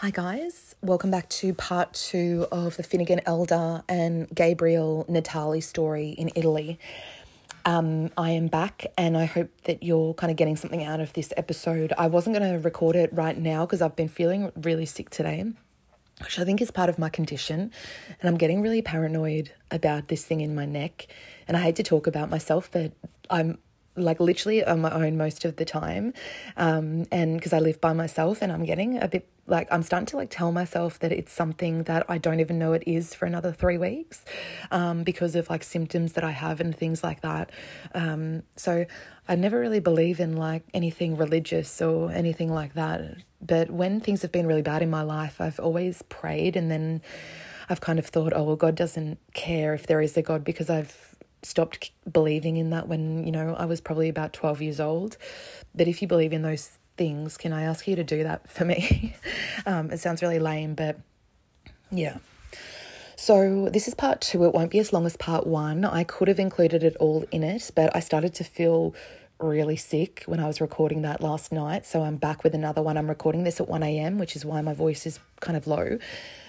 Hi, guys. Welcome back to part two of the Finnegan Elder and Gabriel Natali story in Italy. Um, I am back and I hope that you're kind of getting something out of this episode. I wasn't going to record it right now because I've been feeling really sick today, which I think is part of my condition. And I'm getting really paranoid about this thing in my neck. And I hate to talk about myself, but I'm like literally on my own most of the time. Um, and because I live by myself and I'm getting a bit like I'm starting to like tell myself that it's something that I don't even know it is for another three weeks um, because of like symptoms that I have and things like that. Um, so I never really believe in like anything religious or anything like that. But when things have been really bad in my life, I've always prayed and then I've kind of thought, oh, well, God doesn't care if there is a God because I've stopped believing in that when, you know, I was probably about 12 years old. But if you believe in those things, can I ask you to do that for me? um, it sounds really lame, but yeah. So, this is part two. It won't be as long as part one. I could have included it all in it, but I started to feel really sick when I was recording that last night. So, I'm back with another one. I'm recording this at 1 a.m., which is why my voice is kind of low.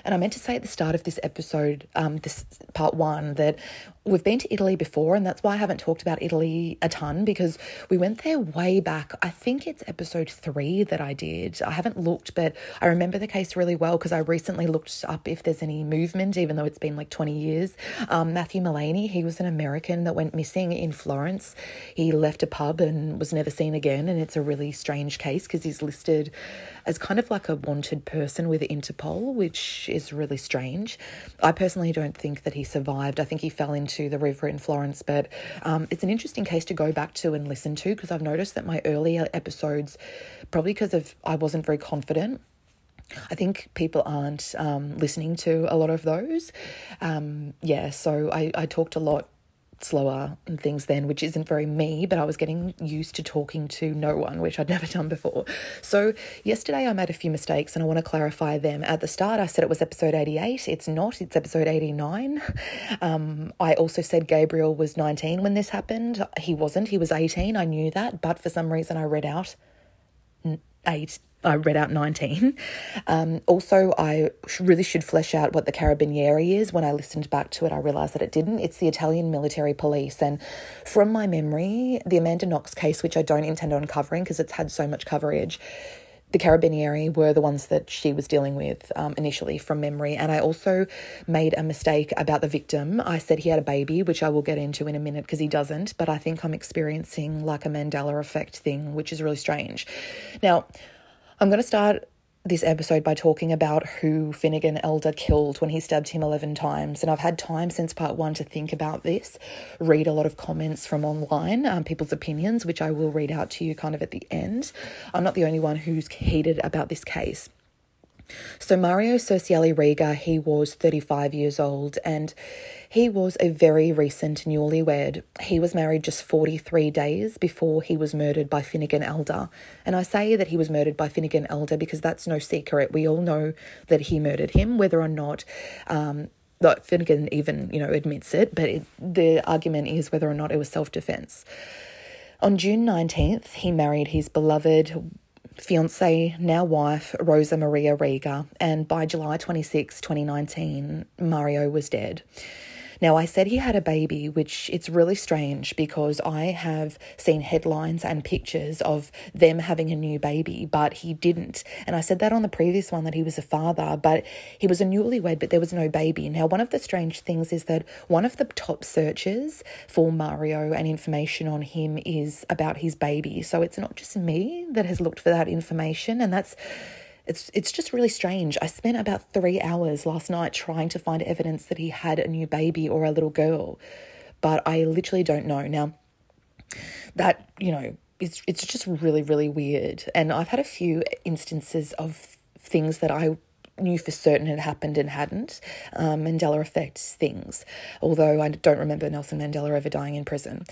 And I meant to say at the start of this episode, um, this part one, that we've been to Italy before, and that's why I haven't talked about Italy a ton because we went there way back. I think it's episode three that I did. I haven't looked, but I remember the case really well because I recently looked up if there's any movement, even though it's been like 20 years. Um, Matthew Mullaney, he was an American that went missing in Florence. He left a pub and was never seen again, and it's a really strange case because he's listed as kind of like a wanted person with Interpol, which is really strange. I personally don't think that he survived. I think he fell into the river in Florence, but um, it's an interesting case to go back to and listen to because I've noticed that my earlier episodes, probably because of I wasn't very confident, I think people aren't um, listening to a lot of those. Um, yeah, so I, I talked a lot slower and things then, which isn't very me, but I was getting used to talking to no one, which I'd never done before. So, yesterday I made a few mistakes and I want to clarify them. At the start, I said it was episode 88. It's not, it's episode 89. Um, I also said Gabriel was 19 when this happened. He wasn't, he was 18. I knew that, but for some reason I read out eight I read out 19. Um, also, I really should flesh out what the Carabinieri is. When I listened back to it, I realised that it didn't. It's the Italian military police. And from my memory, the Amanda Knox case, which I don't intend on covering because it's had so much coverage, the Carabinieri were the ones that she was dealing with um, initially from memory. And I also made a mistake about the victim. I said he had a baby, which I will get into in a minute because he doesn't. But I think I'm experiencing like a Mandela effect thing, which is really strange. Now, I'm going to start this episode by talking about who Finnegan Elder killed when he stabbed him 11 times. And I've had time since part one to think about this, read a lot of comments from online, um, people's opinions, which I will read out to you kind of at the end. I'm not the only one who's heated about this case. So, Mario Cerciello Rega, he was 35 years old and he was a very recent newlywed. He was married just 43 days before he was murdered by Finnegan Elder. And I say that he was murdered by Finnegan Elder because that's no secret. We all know that he murdered him, whether or not. Um, that Finnegan even, you know, admits it, but it, the argument is whether or not it was self defense. On June 19th, he married his beloved fiance, now wife, Rosa Maria Rega, and by July 26, 2019, Mario was dead. Now, I said he had a baby, which it's really strange because I have seen headlines and pictures of them having a new baby, but he didn't. And I said that on the previous one that he was a father, but he was a newlywed, but there was no baby. Now, one of the strange things is that one of the top searches for Mario and information on him is about his baby. So it's not just me that has looked for that information, and that's it's it's just really strange. I spent about three hours last night trying to find evidence that he had a new baby or a little girl, but I literally don't know. Now, that you know, it's it's just really really weird. And I've had a few instances of things that I knew for certain had happened and hadn't. Um, Mandela effect things, although I don't remember Nelson Mandela ever dying in prison.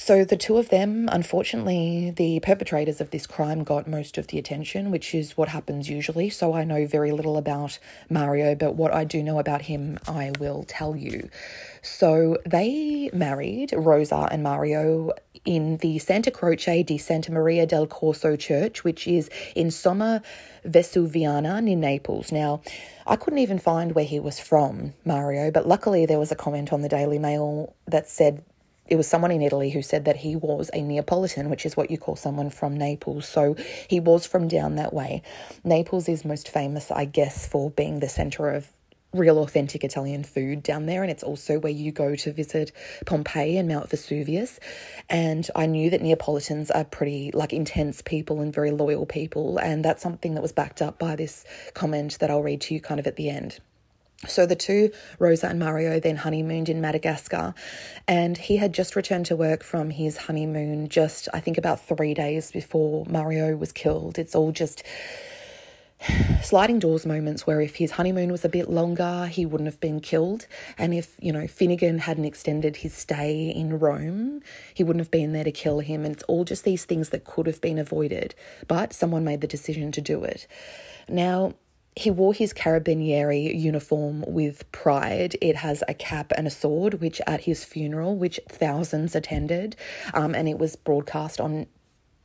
So the two of them, unfortunately, the perpetrators of this crime got most of the attention, which is what happens usually. So I know very little about Mario, but what I do know about him, I will tell you. So they married Rosa and Mario in the Santa Croce di Santa Maria del Corso church, which is in Somma Vesuviana near Naples. Now, I couldn't even find where he was from, Mario, but luckily there was a comment on the Daily Mail that said it was someone in Italy who said that he was a Neapolitan, which is what you call someone from Naples. So he was from down that way. Naples is most famous, I guess, for being the center of real authentic Italian food down there, and it's also where you go to visit Pompeii and Mount Vesuvius. And I knew that Neapolitans are pretty like intense people and very loyal people, and that's something that was backed up by this comment that I'll read to you kind of at the end. So the two, Rosa and Mario, then honeymooned in Madagascar, and he had just returned to work from his honeymoon just, I think, about three days before Mario was killed. It's all just sliding doors moments where if his honeymoon was a bit longer, he wouldn't have been killed. And if, you know, Finnegan hadn't extended his stay in Rome, he wouldn't have been there to kill him. And it's all just these things that could have been avoided, but someone made the decision to do it. Now, he wore his carabinieri uniform with pride. It has a cap and a sword, which at his funeral, which thousands attended, um, and it was broadcast on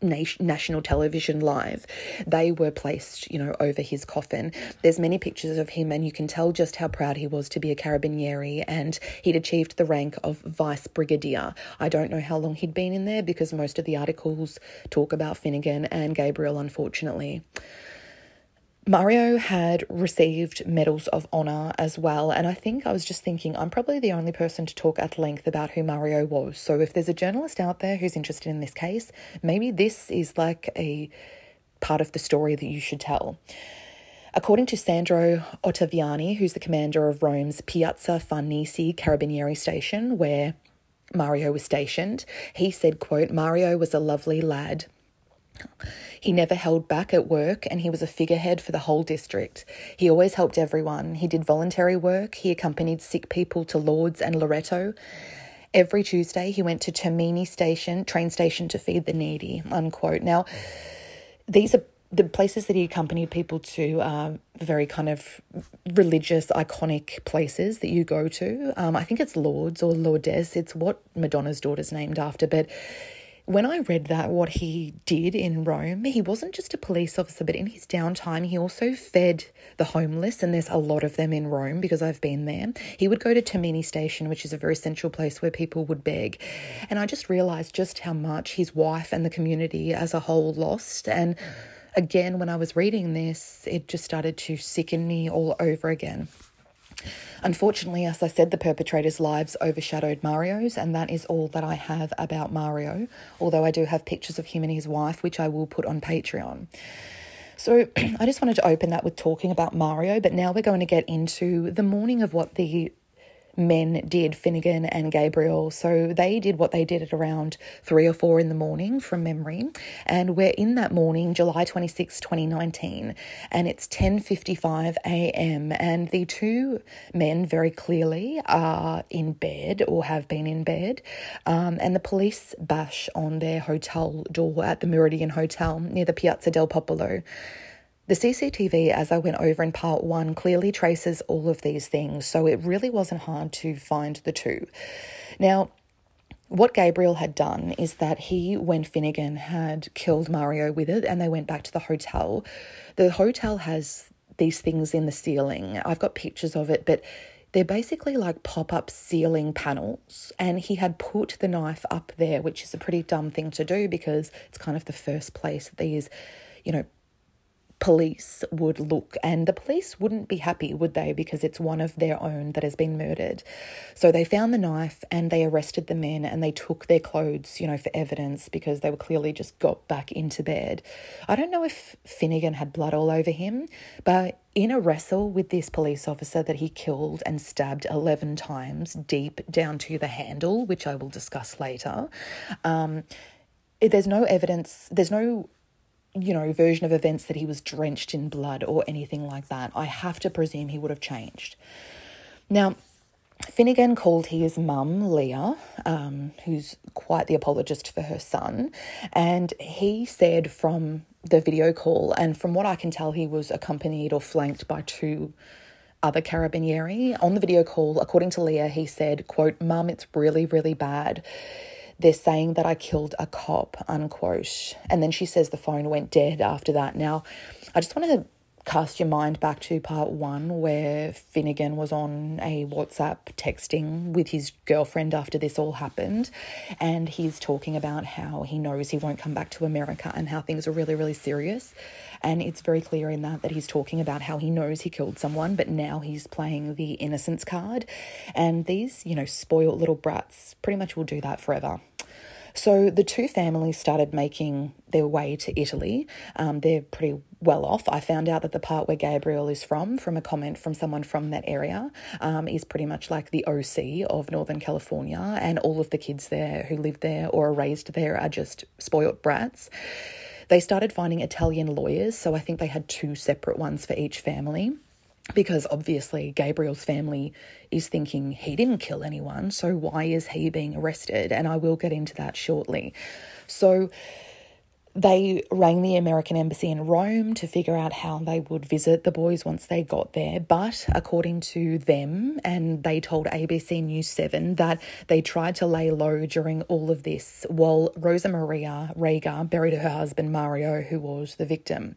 national television live. They were placed you know over his coffin. There's many pictures of him and you can tell just how proud he was to be a carabinieri and he'd achieved the rank of vice brigadier. I don't know how long he'd been in there because most of the articles talk about finnegan and gabriel unfortunately Mario had received medals of honor as well, and I think I was just thinking I'm probably the only person to talk at length about who Mario was. So if there's a journalist out there who's interested in this case, maybe this is like a part of the story that you should tell. According to Sandro Ottaviani, who's the commander of Rome's Piazza Farnese Carabinieri station, where Mario was stationed, he said, quote, Mario was a lovely lad. He never held back at work and he was a figurehead for the whole district. He always helped everyone. He did voluntary work. He accompanied sick people to Lourdes and Loreto. Every Tuesday, he went to Termini station, train station to feed the needy, unquote. Now, these are the places that he accompanied people to are very kind of religious, iconic places that you go to. Um, I think it's Lourdes or Lourdes. It's what Madonna's daughter's named after, but when I read that, what he did in Rome, he wasn't just a police officer, but in his downtime, he also fed the homeless, and there's a lot of them in Rome because I've been there. He would go to Termini Station, which is a very central place where people would beg. And I just realized just how much his wife and the community as a whole lost. And again, when I was reading this, it just started to sicken me all over again. Unfortunately, as I said, the perpetrator's lives overshadowed Mario's, and that is all that I have about Mario, although I do have pictures of him and his wife, which I will put on Patreon. So I just wanted to open that with talking about Mario, but now we're going to get into the morning of what the men did, Finnegan and Gabriel. So they did what they did at around three or four in the morning from memory. And we're in that morning, July 26, 2019, and it's 10.55 a.m. And the two men very clearly are in bed or have been in bed. Um, and the police bash on their hotel door at the Meridian Hotel near the Piazza del Popolo. The CCTV, as I went over in part one, clearly traces all of these things, so it really wasn't hard to find the two. Now, what Gabriel had done is that he, when Finnegan had killed Mario with it and they went back to the hotel, the hotel has these things in the ceiling. I've got pictures of it, but they're basically like pop up ceiling panels. And he had put the knife up there, which is a pretty dumb thing to do because it's kind of the first place that these, you know, police would look, and the police wouldn't be happy, would they? Because it's one of their own that has been murdered. So they found the knife and they arrested the men and they took their clothes, you know, for evidence because they were clearly just got back into bed. I don't know if Finnegan had blood all over him, but in a wrestle with this police officer that he killed and stabbed 11 times deep down to the handle, which I will discuss later. Um, there's no evidence, there's no you know, version of events that he was drenched in blood or anything like that. I have to presume he would have changed. Now, Finnegan called his mum, Leah, um, who's quite the apologist for her son, and he said from the video call, and from what I can tell, he was accompanied or flanked by two other carabinieri. On the video call, according to Leah, he said, quote, Mum, it's really, really bad they're saying that I killed a cop, unquote. And then she says the phone went dead after that. Now, I just want to cast your mind back to part one where Finnegan was on a WhatsApp texting with his girlfriend after this all happened. And he's talking about how he knows he won't come back to America and how things are really, really serious. And it's very clear in that that he's talking about how he knows he killed someone, but now he's playing the innocence card. And these, you know, spoiled little brats pretty much will do that forever. So the two families started making their way to Italy. Um, they're pretty well off. I found out that the part where Gabriel is from, from a comment from someone from that area, um, is pretty much like the OC of Northern California, and all of the kids there who live there or are raised there are just spoilt brats. They started finding Italian lawyers, so I think they had two separate ones for each family because obviously Gabriel's family is thinking he didn't kill anyone, so why is he being arrested? And I will get into that shortly. So they rang the American embassy in Rome to figure out how they would visit the boys once they got there. But according to them, and they told ABC News 7 that they tried to lay low during all of this while Rosa Maria Rega buried her husband Mario, who was the victim.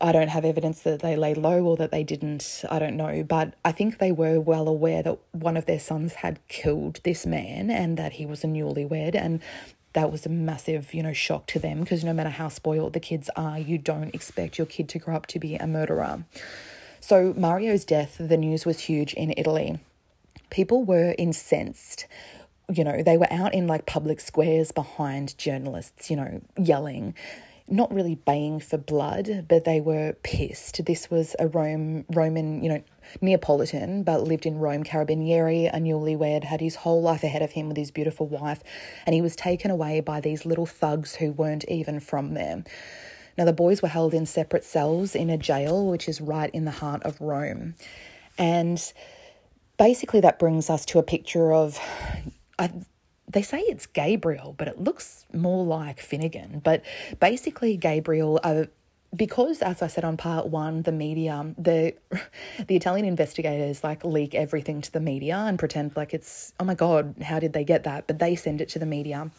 I don't have evidence that they lay low or that they didn't. I don't know. But I think they were well aware that one of their sons had killed this man and that he was a newlywed. And that was a massive, you know, shock to them because no matter how spoiled the kids are, you don't expect your kid to grow up to be a murderer. So, Mario's death, the news was huge in Italy. People were incensed you know, they were out in like public squares behind journalists, you know, yelling not really baying for blood, but they were pissed. This was a Rome, Roman, you know, Neapolitan, but lived in Rome, Carabinieri, a newlywed, had his whole life ahead of him with his beautiful wife, and he was taken away by these little thugs who weren't even from there. Now, the boys were held in separate cells in a jail, which is right in the heart of Rome. And basically, that brings us to a picture of. I, they say it's Gabriel, but it looks more like Finnegan. But basically, Gabriel, uh, because as I said on part one, the media, the the Italian investigators like leak everything to the media and pretend like it's oh my god, how did they get that? But they send it to the media.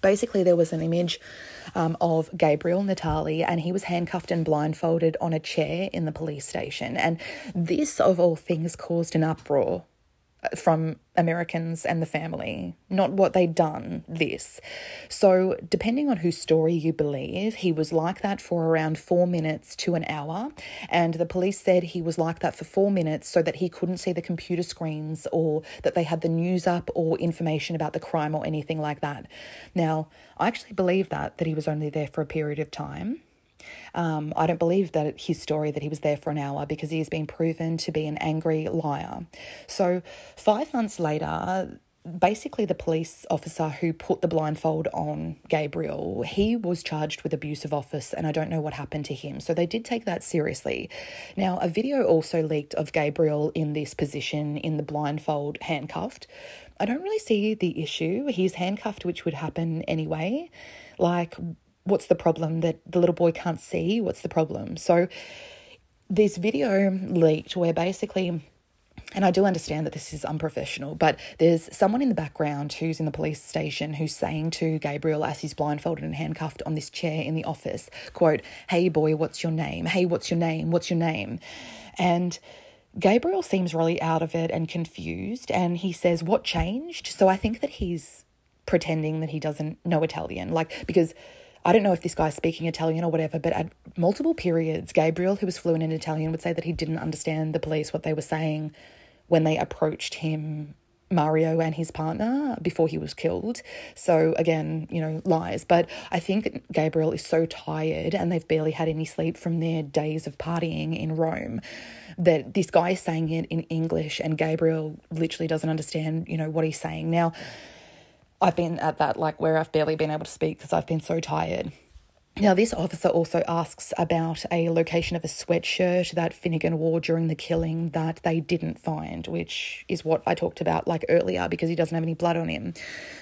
Basically, there was an image um, of Gabriel Natali, and he was handcuffed and blindfolded on a chair in the police station. And this, of all things, caused an uproar from Americans and the family, not what they'd done, this. So, depending on whose story you believe, he was like that for around four minutes to an hour. And the police said he was like that for four minutes so that he couldn't see the computer screens or that they had the news up or information about the crime or anything like that. Now, I actually believe that, that he was only there for a period of time. Um, I don't believe that his story that he was there for an hour because he has been proven to be an angry liar. So, five months later, basically the police officer who put the blindfold on Gabriel, he was charged with abuse of office and I don't know what happened to him. So they did take that seriously. Now, a video also leaked of Gabriel in this position in the blindfold handcuffed. I don't really see the issue. He's handcuffed, which would happen anyway. Like, what's the problem that the little boy can't see? What's the problem? So, this video leaked where basically and I do understand that this is unprofessional, but there's someone in the background who's in the police station who's saying to Gabriel as he's blindfolded and handcuffed on this chair in the office, quote, Hey boy, what's your name? Hey, what's your name? What's your name? And Gabriel seems really out of it and confused, and he says, What changed? So I think that he's pretending that he doesn't know Italian, like, because I don't know if this guy's speaking Italian or whatever, but at multiple periods, Gabriel, who was fluent in Italian, would say that he didn't understand the police, what they were saying when they approached him, Mario and his partner, before he was killed. So, again, you know, lies. But I think Gabriel is so tired and they've barely had any sleep from their days of partying in Rome that this guy is saying it in English and Gabriel literally doesn't understand, you know, what he's saying. Now, I've been at that like where I've barely been able to speak because I've been so tired. Now, this officer also asks about a location of a sweatshirt that Finnegan wore during the killing that they didn't find, which is what I talked about like earlier because he doesn't have any blood on him.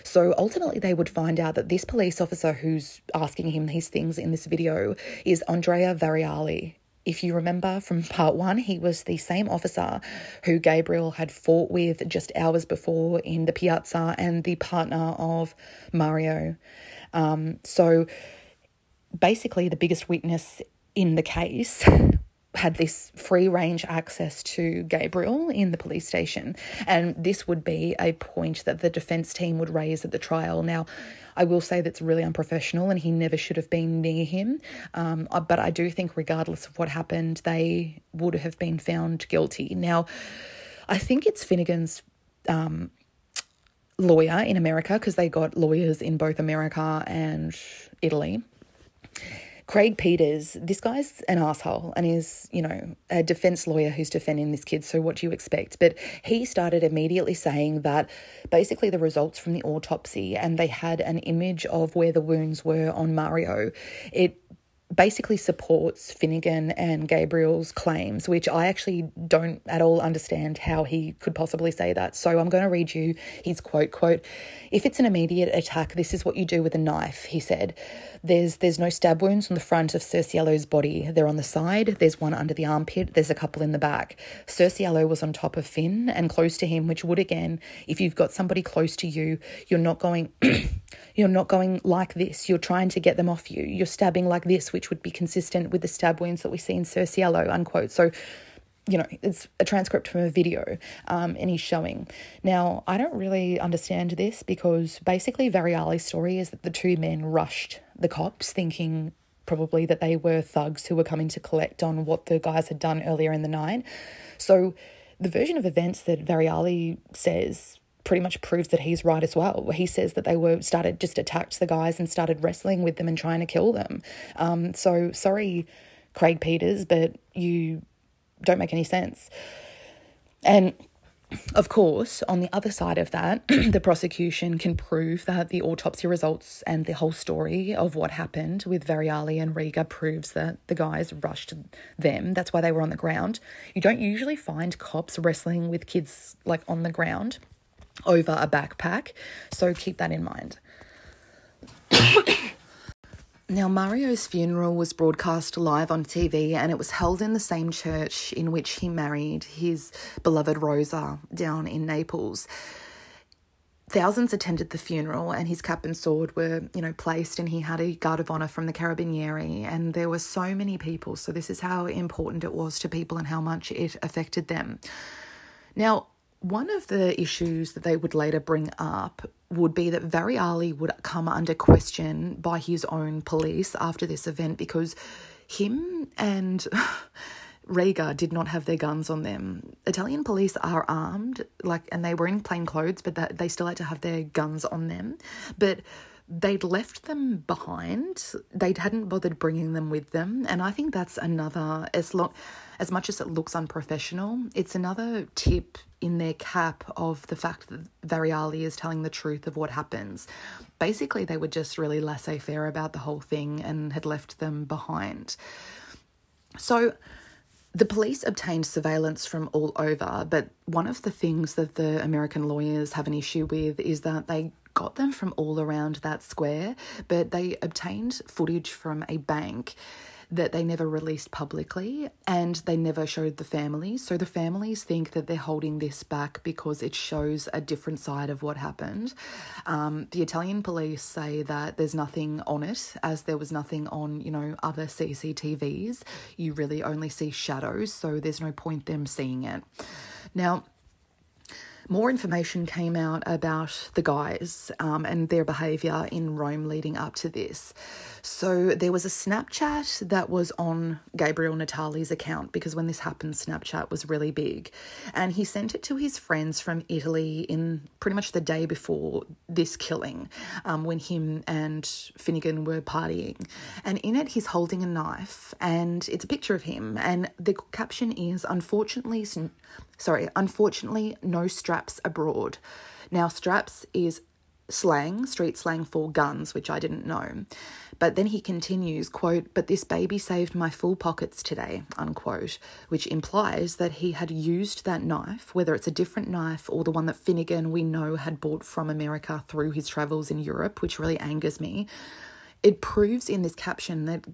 So ultimately, they would find out that this police officer who's asking him these things in this video is Andrea Varriale, if you remember from part one, he was the same officer who Gabriel had fought with just hours before in the piazza and the partner of Mario. Um, so basically, the biggest witness in the case had this free range access to Gabriel in the police station. And this would be a point that the defense team would raise at the trial. Now, I will say that's really unprofessional and he never should have been near him. Um, uh, but I do think, regardless of what happened, they would have been found guilty. Now, I think it's Finnegan's. Um, lawyer in America because they got lawyers in both America and Italy Craig Peters, this guy's an asshole and is, you know, a defense lawyer who's defending this kid. So what do you expect? But he started immediately saying that basically the results from the autopsy and they had an image of where the wounds were on Mario. It basically supports Finnegan and Gabriel's claims, which I actually don't at all understand how he could possibly say that. So I'm going to read you his quote quote If it's an immediate attack, this is what you do with a knife, he said. There's there's no stab wounds on the front of Cerciello's body. They're on the side, there's one under the armpit, there's a couple in the back. Cerciello was on top of Finn and close to him, which would again, if you've got somebody close to you, you're not going you're not going like this. You're trying to get them off you. You're stabbing like this, which would be consistent with the stab wounds that we see in Cerciello, unquote. So you know, it's a transcript from a video um, and he's showing. Now, I don't really understand this because basically Varriale's story is that the two men rushed the cops thinking probably that they were thugs who were coming to collect on what the guys had done earlier in the night. So the version of events that Varriale says pretty much proves that he's right as well. He says that they were started just attacked the guys and started wrestling with them and trying to kill them. Um, so sorry, Craig Peters, but you don't make any sense. And of course, on the other side of that, the prosecution can prove that the autopsy results and the whole story of what happened with Varriale and Rega proves that the guys rushed them. That's why they were on the ground. You don't usually find cops wrestling with kids like on the ground over a backpack, so keep that in mind. Now, Mario's funeral was broadcast live on TV and it was held in the same church in which he married his beloved Rosa down in Naples. Thousands attended the funeral and his cap and sword were, you know, placed and he had a guard of honor from the Carabinieri and there were so many people. So this is how important it was to people and how much it affected them. Now, one of the issues that they would later bring up would be that Varriale would come under question by his own police after this event because him and Rega did not have their guns on them. Italian police are armed, like, and they were in plain clothes, but that they still had to have their guns on them. But they'd left them behind. They hadn't bothered bringing them with them, and I think that's another as long as much as it looks unprofessional, it's another tip in their cap of the fact that Varriale is telling the truth of what happens. Basically, they were just really laissez faire about the whole thing and had left them behind. So, the police obtained surveillance from all over, but one of the things that the American lawyers have an issue with is that they got them from all around that square, but they obtained footage from a bank that they never released publicly and they never showed the families. So the families think that they're holding this back because it shows a different side of what happened. Um, the Italian police say that there's nothing on it, as there was nothing on, you know, other CCTVs. You really only see shadows, so there's no point them seeing it. Now, more information came out about the guys um, and their behaviour in Rome leading up to this. So there was a Snapchat that was on Gabriel Natali's account because when this happened, Snapchat was really big. And he sent it to his friends from Italy in pretty much the day before this killing um, when him and Finnegan were partying. And in it, he's holding a knife and it's a picture of him. And the caption is, unfortunately, sorry, unfortunately, no straps abroad. Now, straps is slang, street slang for guns, which I didn't know. But then he continues, quote, but this baby saved my full pockets today, unquote, which implies that he had used that knife, whether it's a different knife or the one that Finnegan we know had bought from America through his travels in Europe, which really angers me. It proves in this caption that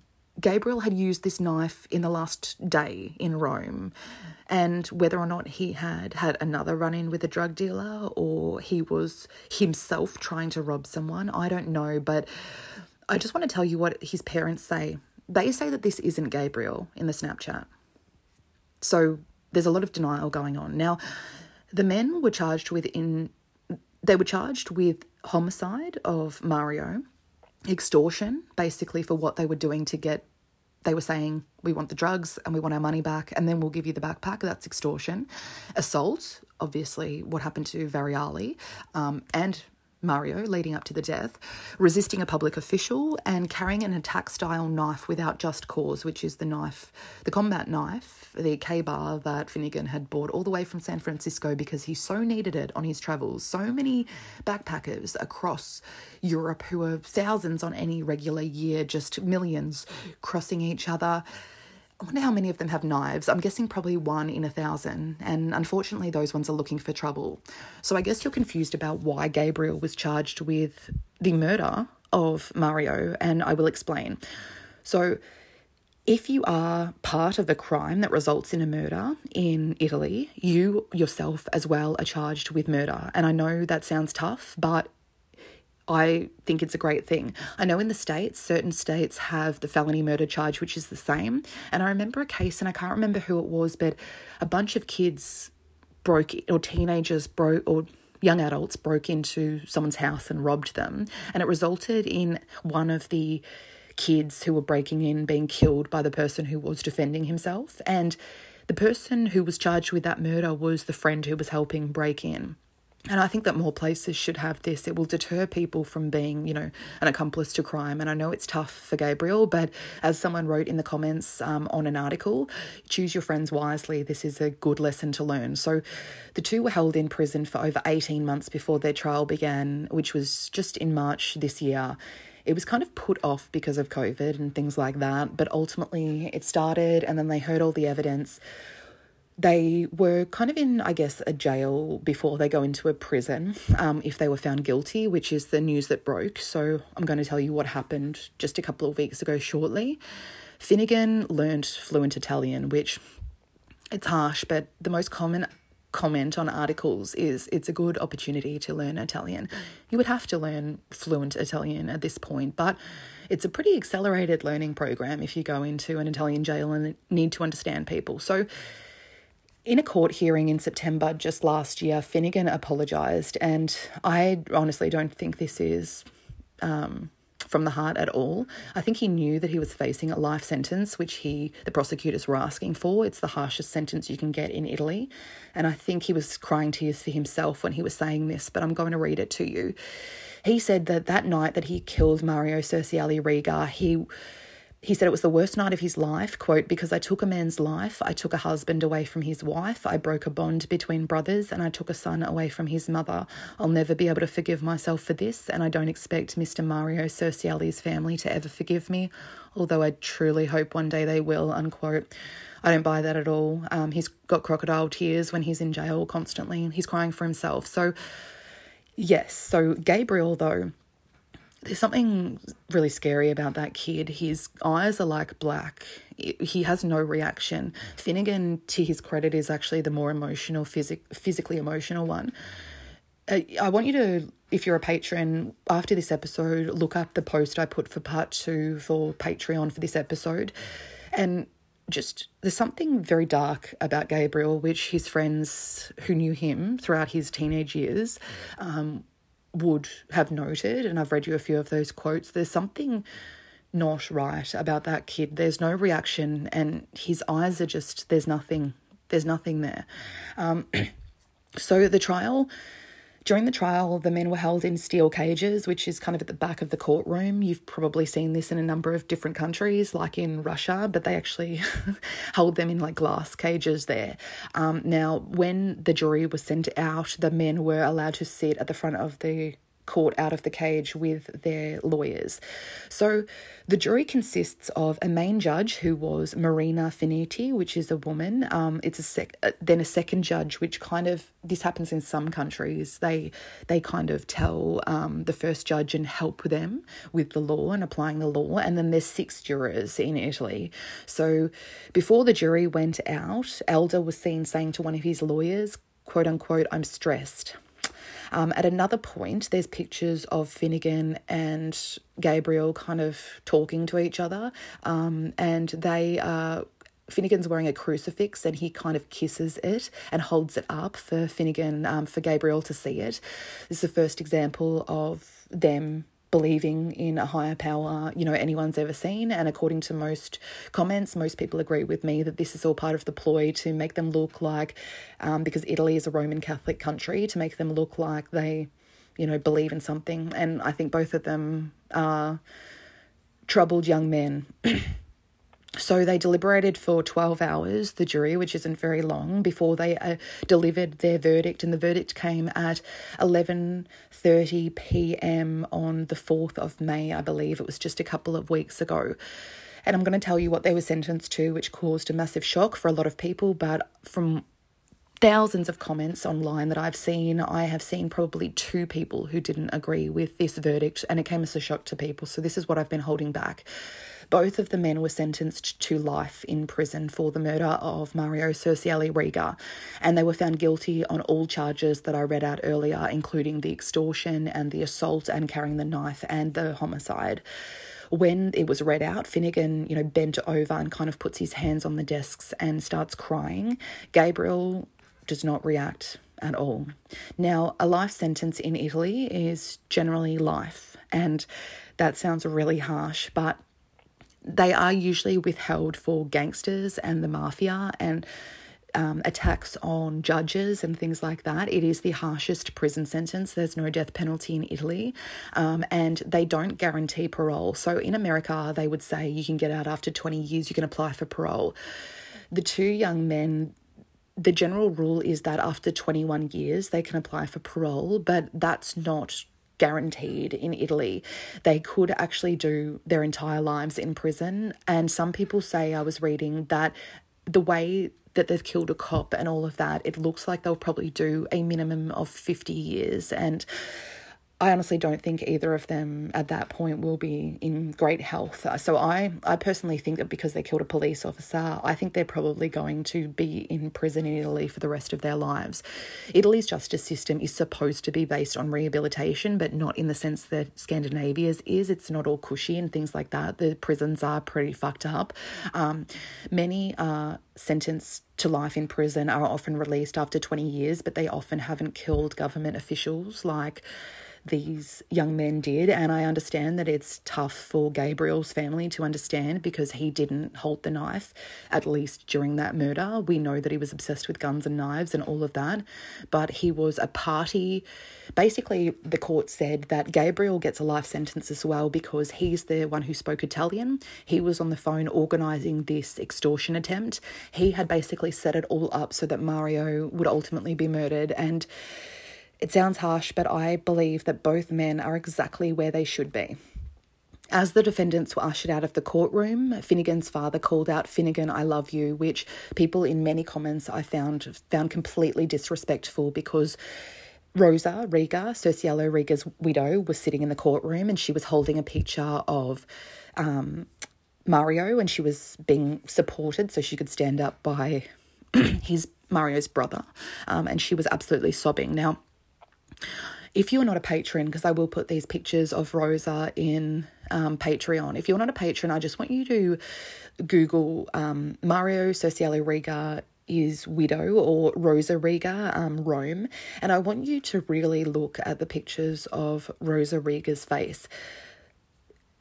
Gabriel had used this knife in the last day in Rome, and whether or not he had had another run in with a drug dealer or he was himself trying to rob someone, I don't know. But I just want to tell you what his parents say. They say that this isn't Gabriel in the Snapchat. So there's a lot of denial going on. Now, the men were charged with in they were charged with homicide of Mario, extortion, basically for what they were doing to get they were saying we want the drugs and we want our money back and then we'll give you the backpack. That's extortion. Assault obviously what happened to Varriale um, and Mario leading up to the death, resisting a public official, and carrying an attack style knife without just cause, which is the knife, the combat knife, the KA-BAR that Finnegan had bought all the way from San Francisco because he so needed it on his travels. So many backpackers across Europe who are thousands on any regular year, just millions crossing each other Oh, I wonder how many of them have knives. I'm guessing probably one in a thousand, and unfortunately, those ones are looking for trouble. So I guess you're confused about why Gabriel was charged with the murder of Mario, and I will explain. So, if you are part of a crime that results in a murder in Italy, you yourself as well are charged with murder. And I know that sounds tough, but I think it's a great thing. I know in the States, certain states have the felony murder charge, which is the same. And I remember a case, and I can't remember who it was, but a bunch of kids broke, or teenagers broke, or young adults broke into someone's house and robbed them. And it resulted in one of the kids who were breaking in being killed by the person who was defending himself. And the person who was charged with that murder was the friend who was helping break in. And I think that more places should have this. It will deter people from being, you know, an accomplice to crime. And I know it's tough for Gabriel, but as someone wrote in the comments um, on an article, choose your friends wisely. This is a good lesson to learn. So the two were held in prison for over 18 months before their trial began, which was just in March this year. It was kind of put off because of COVID and things like that, but ultimately it started, and then they heard all the evidence they were kind of in, I guess, a jail before they go into a prison um, if they were found guilty, which is the news that broke. So I'm going to tell you what happened just a couple of weeks ago shortly. Finnegan learned fluent Italian, which it's harsh, but the most common comment on articles is it's a good opportunity to learn Italian. You would have to learn fluent Italian at this point, but it's a pretty accelerated learning program if you go into an Italian jail and need to understand people. So in a court hearing in September just last year, Finnegan apologised, and I honestly don't think this is um, from the heart at all. I think he knew that he was facing a life sentence, which he the prosecutors were asking for. It's the harshest sentence you can get in Italy, and I think he was crying tears for himself when he was saying this. But I'm going to read it to you. He said that that night that he killed Mario Cerciello Rega, he he said it was the worst night of his life, quote, because I took a man's life, I took a husband away from his wife, I broke a bond between brothers, and I took a son away from his mother. I'll never be able to forgive myself for this, and I don't expect Mr. Mario Cerciello's family to ever forgive me, although I truly hope one day they will, unquote. I don't buy that at all. Um, he's got crocodile tears when he's in jail constantly. He's crying for himself. So, yes. So, Gabriel, though, there's something really scary about that kid. His eyes are like black. He has no reaction. Finnegan, to his credit, is actually the more emotional, physic- physically emotional one. Uh, I want you to, if you're a patron, after this episode, look up the post I put for part two for Patreon for this episode. And just, there's something very dark about Gabriel, which his friends who knew him throughout his teenage years um, would have noted, and I've read you a few of those quotes, there's something not right about that kid. There's no reaction, and his eyes are just, there's nothing, there's nothing there. Um, so the trial during the trial, the men were held in steel cages, which is kind of at the back of the courtroom. You've probably seen this in a number of different countries, like in Russia, but they actually hold them in like glass cages there. Um, now, when the jury was sent out, the men were allowed to sit at the front of the caught out of the cage with their lawyers. So the jury consists of a main judge who was Marina Finiti, which is a woman. Um, it's a sec- uh, then a second judge, which kind of this happens in some countries. They they kind of tell um, the first judge and help them with the law and applying the law. And then there's six jurors in Italy. So before the jury went out, Elder was seen saying to one of his lawyers, "quote unquote," I'm stressed. Um, at another point, there's pictures of Finnegan and Gabriel kind of talking to each other, um, and they are. Finnegan's wearing a crucifix and he kind of kisses it and holds it up for Finnegan, um, for Gabriel to see it. This is the first example of them believing in a higher power, you know, anyone's ever seen. And according to most comments, most people agree with me that this is all part of the ploy to make them look like, um, because Italy is a Roman Catholic country, to make them look like they, you know, believe in something. And I think both of them are troubled young men. So they deliberated for 12 hours, the jury, which isn't very long, before they uh, delivered their verdict and the verdict came at 11:30 p.m. on the 4th of May, I believe. It was just a couple of weeks ago. And I'm going to tell you what they were sentenced to, which caused a massive shock for a lot of people, but from thousands of comments online that I've seen, I have seen probably two people who didn't agree with this verdict, and it came as a shock to people. So, this is what I've been holding back. Both of the men were sentenced to life in prison for the murder of Mario Cerciello Rega, and they were found guilty on all charges that I read out earlier, including the extortion and the assault and carrying the knife and the homicide when it was read out, Finnegan, you know, bent over and kind of puts his hands on the desks and starts crying. Gabriel does not react at all. Now, a life sentence in Italy is generally life, and that sounds really harsh, but they are usually withheld for gangsters and the mafia and um, attacks on judges and things like that. It is the harshest prison sentence. There's no death penalty in Italy, um, and they don't guarantee parole. So in America, they would say you can get out after 20 years, you can apply for parole. The two young men the general rule is that after 21 years they can apply for parole, but that's not guaranteed in Italy. They could actually do their entire lives in prison. And some people say, I was reading, that the way that they've killed a cop and all of that, it looks like they'll probably do a minimum of 50 years. And I honestly don't think either of them at that point will be in great health. So I, I personally think that because they killed a police officer, I think they're probably going to be in prison in Italy for the rest of their lives. Italy's justice system is supposed to be based on rehabilitation, but not in the sense that Scandinavia's is. It's not all cushy and things like that. The prisons are pretty fucked up. Um, many are sentenced to life in prison are often released after 20 years, but they often haven't killed government officials like these young men did. And I understand that it's tough for Gabriel's family to understand because he didn't hold the knife, at least during that murder. We know that he was obsessed with guns and knives and all of that, but he was a party. Basically, the court said that Gabriel gets a life sentence as well because he's the one who spoke Italian. He was on the phone organizing this extortion attempt. He had basically set it all up so that Mario would ultimately be murdered. And it sounds harsh, but I believe that both men are exactly where they should be. As the defendants were ushered out of the courtroom, Finnegan's father called out Finnegan, I love you, which people in many comments I found found completely disrespectful because Rosa Rega, Cerciello Rega's widow, was sitting in the courtroom and she was holding a picture of um, Mario and she was being supported so she could stand up by his Mario's brother. Um, and she was absolutely sobbing. Now, if you're not a patron, because I will put these pictures of Rosa in um, Patreon, if you're not a patron, I just want you to Google um, Mario Cerciello Rega is widow or Rosa Rega, um, Rome, and I want you to really look at the pictures of Rosa Rega's face.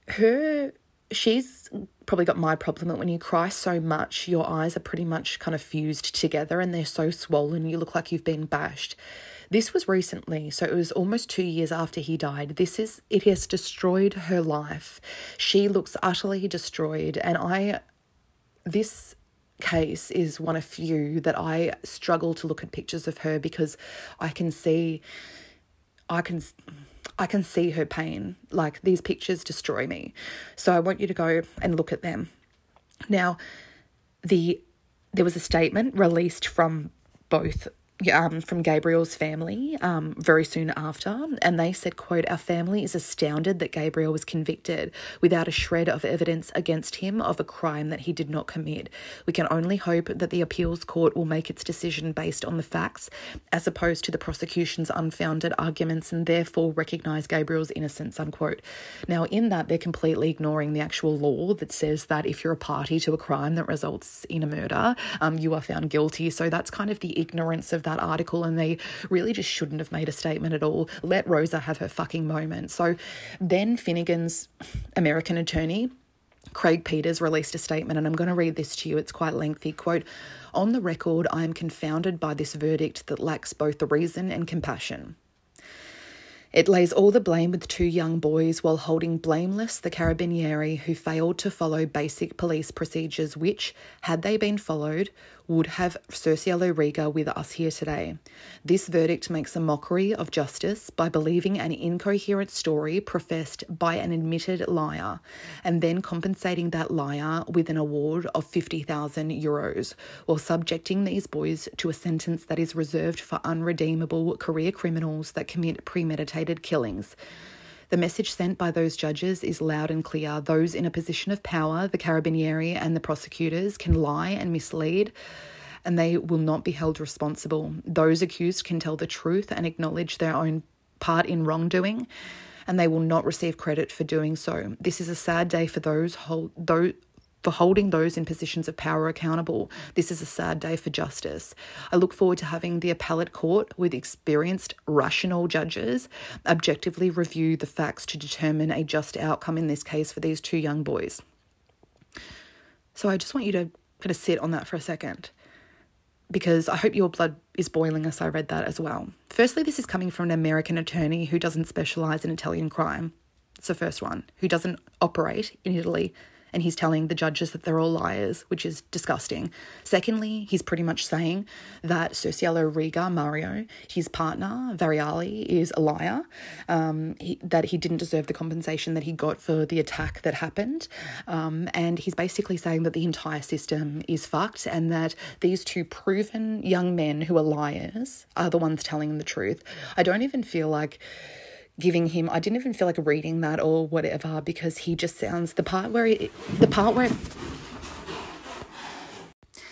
Her, she's probably got my problem that when you cry so much, your eyes are pretty much kind of fused together and they're so swollen, you look like you've been bashed. This was recently, so it was almost two years after he died. This is, it has destroyed her life. She looks utterly destroyed. And I, this case is one of few that I struggle to look at pictures of her because I can see, I can, I can see her pain. Like these pictures destroy me. So I want you to go and look at them. Now, the there was a statement released from both um, from Gabriel's family um, very soon after, and they said, "quote Our family is astounded that Gabriel was convicted without a shred of evidence against him of a crime that he did not commit. We can only hope that the appeals court will make its decision based on the facts, as opposed to the prosecution's unfounded arguments, and therefore recognise Gabriel's innocence." Unquote. Now, in that, they're completely ignoring the actual law that says that if you're a party to a crime that results in a murder, um, you are found guilty. So that's kind of the ignorance of that article and they really just shouldn't have made a statement at all. Let Rosa have her fucking moment. So then Finnegan's American attorney Craig Peters released a statement, and I'm going to read this to you. It's quite lengthy. Quote On the record, I am confounded by this verdict that lacks both the reason and compassion. It lays all the blame with two young boys while holding blameless the carabinieri who failed to follow basic police procedures, which, had they been followed, would have Cerciello Rega with us here today. This verdict makes a mockery of justice by believing an incoherent story professed by an admitted liar and then compensating that liar with an award of 50,000 euros while subjecting these boys to a sentence that is reserved for unredeemable career criminals that commit premeditated killings. The message sent by those judges is loud and clear. Those in a position of power, the carabinieri and the prosecutors, can lie and mislead, and they will not be held responsible. Those accused can tell the truth and acknowledge their own part in wrongdoing, and they will not receive credit for doing so. This is a sad day for those hold, those, for holding those in positions of power accountable. This is a sad day for justice. I look forward to having the appellate court with experienced, rational judges objectively review the facts to determine a just outcome in this case for these two young boys. So I just want you to kind of sit on that for a second because I hope your blood is boiling as I read that as well. Firstly, this is coming from an American attorney who doesn't specialize in Italian crime. It's the first one, who doesn't operate in Italy and he's telling the judges that they're all liars, which is disgusting. Secondly, he's pretty much saying that Cerciello Rega, Mario, his partner, Varriale, is a liar, um, he, that he didn't deserve the compensation that he got for the attack that happened. Um, and he's basically saying that the entire system is fucked and that these two proven young men who are liars are the ones telling the truth. I don't even feel like giving him I didn't even feel like reading that or whatever because he just sounds the part where he, the part where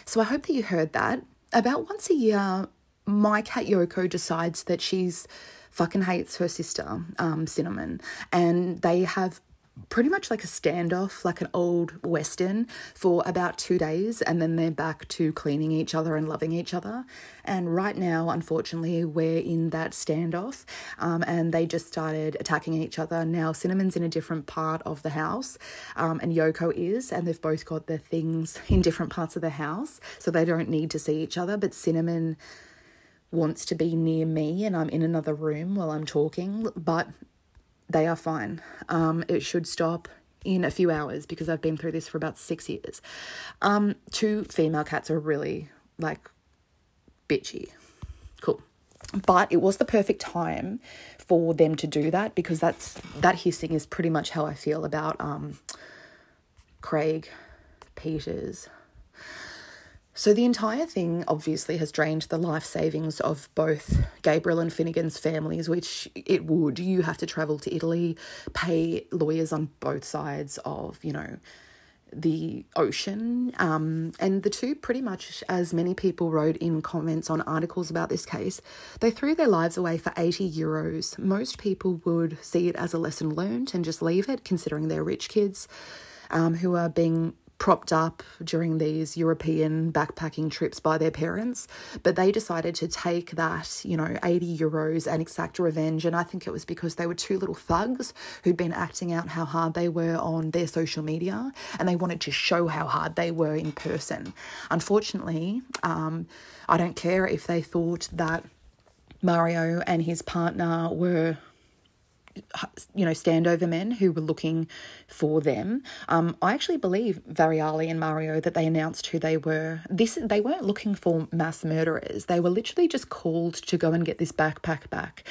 So I hope that you heard that. About once a year my cat Yoko decides that she's fucking hates her sister, um, Cinnamon, and they have pretty much like a standoff, like an old Western, for about two days, and then they're back to cleaning each other and loving each other. And right now, unfortunately, we're in that standoff, um, and they just started attacking each other. Now, Cinnamon's in a different part of the house, um, and Yoko is, and they've both got their things in different parts of the house, so they don't need to see each other. But Cinnamon wants to be near me, and I'm in another room while I'm talking, but they are fine. Um, it should stop in a few hours because I've been through this for about six years. Um, two female cats are really like bitchy. Cool. But it was the perfect time for them to do that because that's that hissing is pretty much how I feel about um, Craig Peters so the entire thing obviously has drained the life savings of both Gabriel and Finnegan's families, which it would. You have to travel to Italy, pay lawyers on both sides of, you know, the ocean. Um, and the two, pretty much as many people wrote in comments on articles about this case, they threw their lives away for 80 euros. Most people would see it as a lesson learned and just leave it, considering they're rich kids um, who are being propped up during these European backpacking trips by their parents, but they decided to take that, you know, 80 euros and exact revenge. And I think it was because they were two little thugs who'd been acting out how hard they were on their social media and they wanted to show how hard they were in person. Unfortunately, um, I don't care if they thought that Mario and his partner were you know, standover men who were looking for them. Um, I actually believe Varriale and Mario that they announced who they were. This they weren't looking for mass murderers. They were literally just called to go and get this backpack back.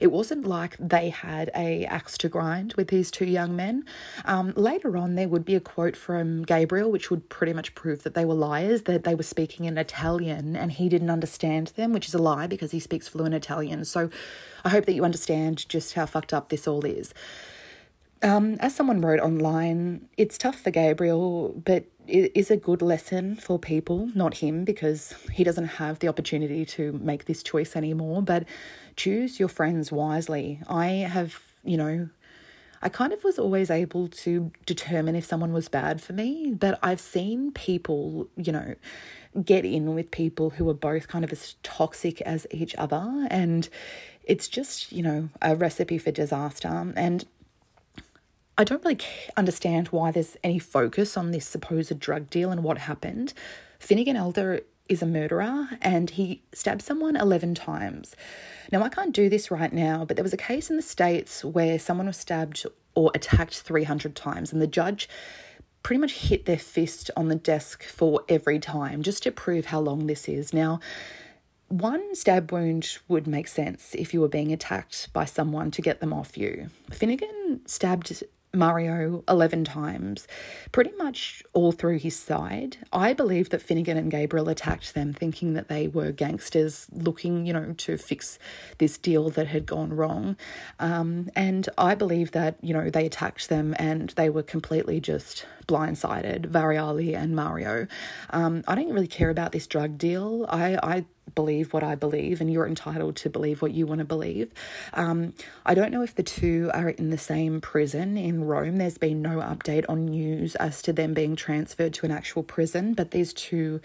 It wasn't like they had a axe to grind with these two young men. Um, later on, there would be a quote from Gabriel, which would pretty much prove that they were liars. That they were speaking in Italian and he didn't understand them, which is a lie because he speaks fluent Italian. So I hope that you understand just how fucked up this all is. Um, as someone wrote online, it's tough for Gabriel, but it is a good lesson for people, not him, because he doesn't have the opportunity to make this choice anymore. But choose your friends wisely. I have, you know, I kind of was always able to determine if someone was bad for me, but I've seen people, you know, get in with people who are both kind of as toxic as each other. And it's just, you know, a recipe for disaster. And I don't really understand why there's any focus on this supposed drug deal and what happened. Finnegan Elder is a murderer and he stabbed someone 11 times. Now, I can't do this right now, but there was a case in the States where someone was stabbed or attacked 300 times, and the judge pretty much hit their fist on the desk for every time just to prove how long this is. Now, one stab wound would make sense if you were being attacked by someone to get them off you. Finnegan stabbed Mario 11 times, pretty much all through his side. I believe that Finnegan and Gabriel attacked them thinking that they were gangsters looking, you know, to fix this deal that had gone wrong. Um, and I believe that, you know, they attacked them and they were completely just blindsided, Varriale and Mario. Um, I don't really care about this drug deal. I, I believe what I believe, and you're entitled to believe what you want to believe. Um, I don't know if the two are in the same prison in Rome. There's been no update on news as to them being transferred to an actual prison, but these two,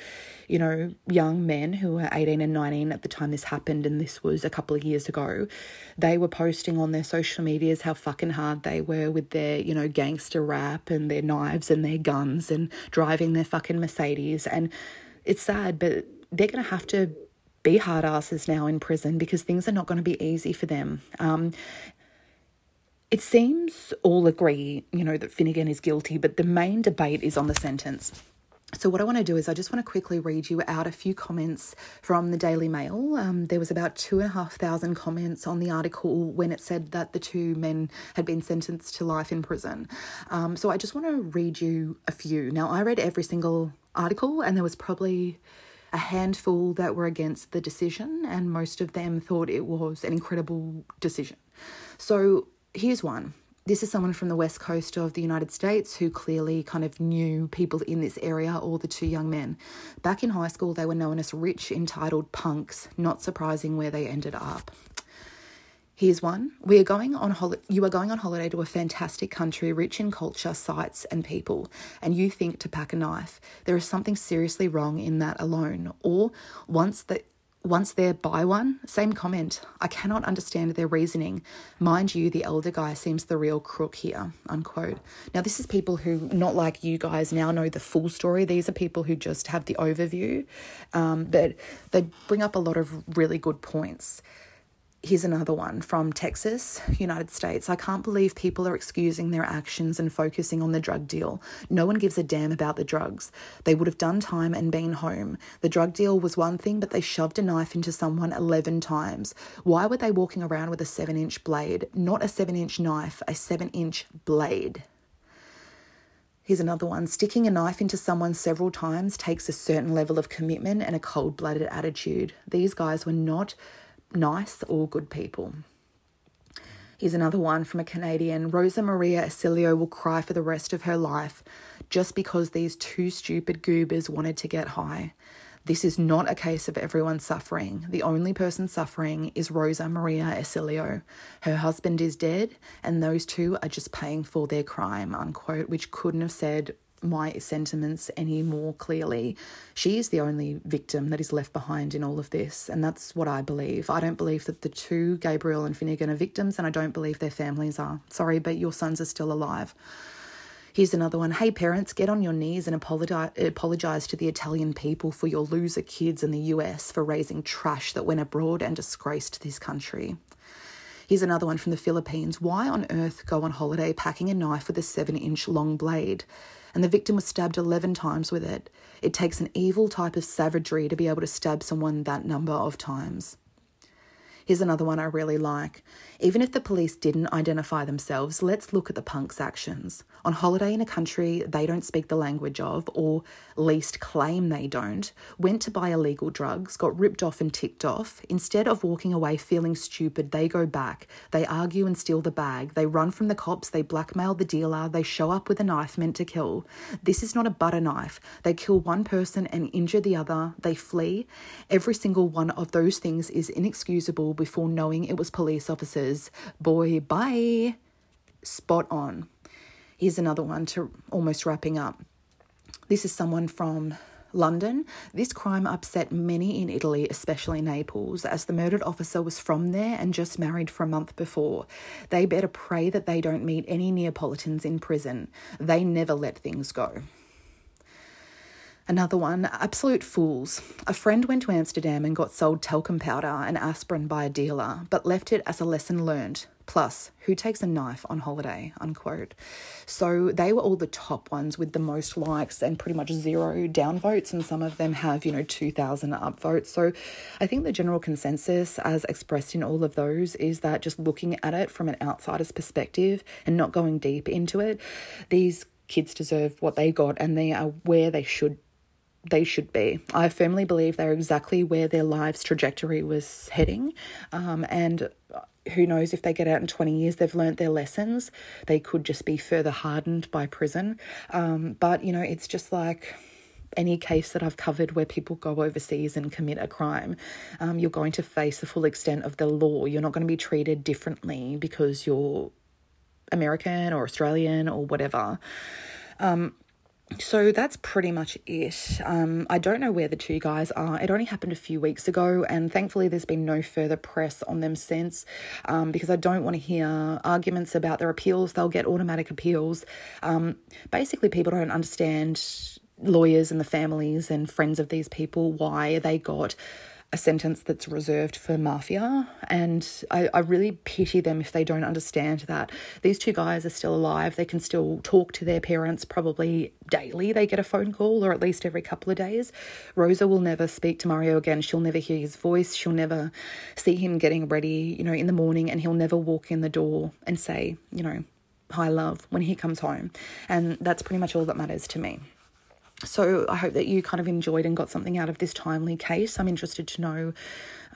you know, young men who were 18 and 19 at the time this happened, and this was a couple of years ago, they were posting on their social medias how fucking hard they were with their, you know, gangster rap and their knives and their guns and driving their fucking Mercedes. And it's sad, but they're going to have to be hard asses now in prison because things are not going to be easy for them. Um, it seems all agree, you know, that Finnegan is guilty, but the main debate is on the sentence. So, what I want to do is, I just want to quickly read you out a few comments from the Daily Mail. Um, there was about two and a half thousand comments on the article when it said that the two men had been sentenced to life in prison. Um, so, I just want to read you a few. Now, I read every single article, and there was probably a handful that were against the decision, and most of them thought it was an incredible decision. So here's one. This is someone from the west coast of the United States who clearly kind of knew people in this area or the two young men. Back in high school, they were known as rich, entitled punks, not surprising where they ended up. Here's one. We are going on hol- you are going on holiday to a fantastic country rich in culture, sights and people, and you think to pack a knife. There is something seriously wrong in that alone. Or once that once there buy one, same comment. I cannot understand their reasoning. Mind you, the elder guy seems the real crook here. Unquote. Now this is people who, not like you guys, now know the full story. These are people who just have the overview, um, but they bring up a lot of really good points. Here's another one from Texas, United States. I can't believe people are excusing their actions and focusing on the drug deal. No one gives a damn about the drugs. They would have done time and been home. The drug deal was one thing, but they shoved a knife into someone 11 times. Why were they walking around with a 7 inch blade? Not a 7 inch knife, a 7 inch blade. Here's another one. Sticking a knife into someone several times takes a certain level of commitment and a cold blooded attitude. These guys were not nice or good people. Here's another one from a Canadian. Rosa Maria Esilio will cry for the rest of her life just because these two stupid goobers wanted to get high. This is not a case of everyone suffering. The only person suffering is Rosa Maria Esilio. Her husband is dead, and those two are just paying for their crime, unquote, which couldn't have said my sentiments any more clearly. She is the only victim that is left behind in all of this, and that's what I believe. I don't believe that the two, Gabriel and Finnegan, are victims, and I don't believe their families are. Sorry, but your sons are still alive. Here's another one. Hey, parents, get on your knees and apologize, apologize to the Italian people for your loser kids in the US for raising trash that went abroad and disgraced this country. Here's another one from the Philippines. Why on earth go on holiday packing a knife with a seven inch long blade? And the victim was stabbed 11 times with it. It takes an evil type of savagery to be able to stab someone that number of times. Here's another one I really like. Even if the police didn't identify themselves, let's look at the punk's actions. On holiday in a country they don't speak the language of, or least claim they don't, went to buy illegal drugs, got ripped off and ticked off. Instead of walking away feeling stupid, they go back. They argue and steal the bag. They run from the cops. They blackmail the dealer. They show up with a knife meant to kill. This is not a butter knife. They kill one person and injure the other. They flee. Every single one of those things is inexcusable before knowing it was police officers. Boy, bye. Spot on. Here's another one to almost wrapping up. This is someone from London. This crime upset many in Italy, especially Naples, as the murdered officer was from there and just married for a month before. They better pray that they don't meet any Neapolitans in prison. They never let things go. Another one, absolute fools. A friend went to Amsterdam and got sold talcum powder and aspirin by a dealer, but left it as a lesson learned. Plus, who takes a knife on holiday? Unquote. So they were all the top ones with the most likes and pretty much zero downvotes, and some of them have, you know, 2,000 upvotes. So I think the general consensus, as expressed in all of those, is that just looking at it from an outsider's perspective and not going deep into it, these kids deserve what they got and they are where they should they should be. I firmly believe they're exactly where their lives' trajectory was heading. Um, and who knows if they get out in 20 years, they've learnt their lessons. They could just be further hardened by prison. Um, but, you know, it's just like any case that I've covered where people go overseas and commit a crime, um, you're going to face the full extent of the law. You're not going to be treated differently because you're American or Australian or whatever. Um, so that's pretty much it. Um, I don't know where the two guys are. It only happened a few weeks ago, and thankfully, there's been no further press on them since um, because I don't want to hear arguments about their appeals. They'll get automatic appeals. Um, basically, people don't understand lawyers and the families and friends of these people why they got a sentence that's reserved for mafia. And I, I really pity them if they don't understand that. These two guys are still alive. They can still talk to their parents probably daily. They get a phone call or at least every couple of days. Rosa will never speak to Mario again. She'll never hear his voice. She'll never see him getting ready, you know, in the morning. And he'll never walk in the door and say, you know, hi, love, when he comes home. And that's pretty much all that matters to me. So I hope that you kind of enjoyed and got something out of this timely case. I'm interested to know.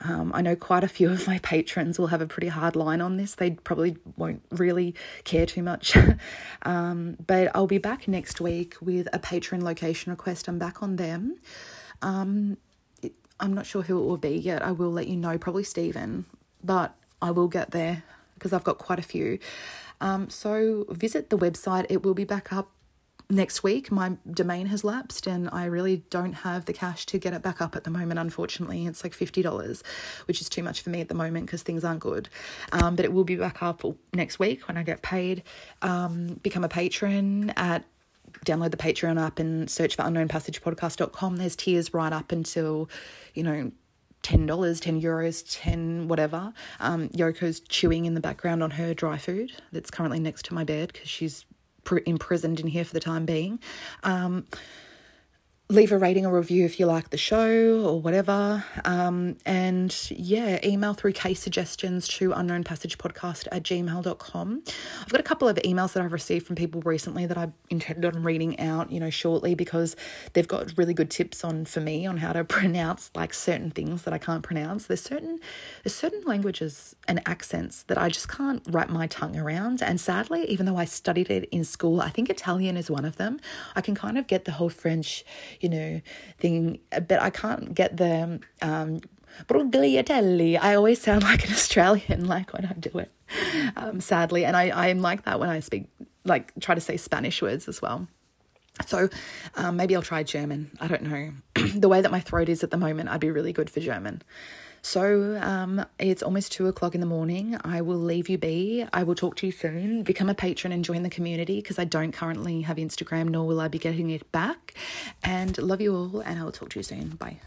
Um, I know quite a few of my patrons will have a pretty hard line on this. They probably won't really care too much. um, but I'll be back next week with a patron location request. I'm back on them. Um, it, I'm not sure who it will be yet. I will let you know, probably Stephen, but I will get there because I've got quite a few. Um, so visit the website. It will be back up next week my domain has lapsed and I really don't have the cash to get it back up at the moment unfortunately. It's like $50 which is too much for me at the moment because things aren't good. Um, but it will be back up next week when I get paid. Um, become a patron at download the Patreon app and search for unknownpassagepodcast.com there's tiers right up until you know ten dollars, ten euros, ten whatever. Um, Yoko's chewing in the background on her dry food that's currently next to my bed because she's imprisoned in here for the time being. Um, leave a rating or review if you like the show or whatever. Um, and yeah, email through case suggestions to unknownpassagepodcast at gmail.com. I've got a couple of emails that I've received from people recently that I intended on reading out, you know, shortly because they've got really good tips on for me on how to pronounce like certain things that I can't pronounce. There's certain there's certain languages and accents that I just can't wrap my tongue around. And sadly, even though I studied it in school, I think Italian is one of them. I can kind of get the whole French you know, thing. But I can't get the um, Brugliatelli. I always sound like an Australian, like when I do it, um, sadly. And I, I'm like that when I speak, like, try to say Spanish words as well. So um, maybe I'll try German. I don't know. the way that my throat is at the moment, I'd be really good for German. So um, it's almost two o'clock in the morning. I will leave you be. I will talk to you soon. Become a patron and join the community because I don't currently have Instagram, nor will I be getting it back. And love you all, and I will talk to you soon. Bye.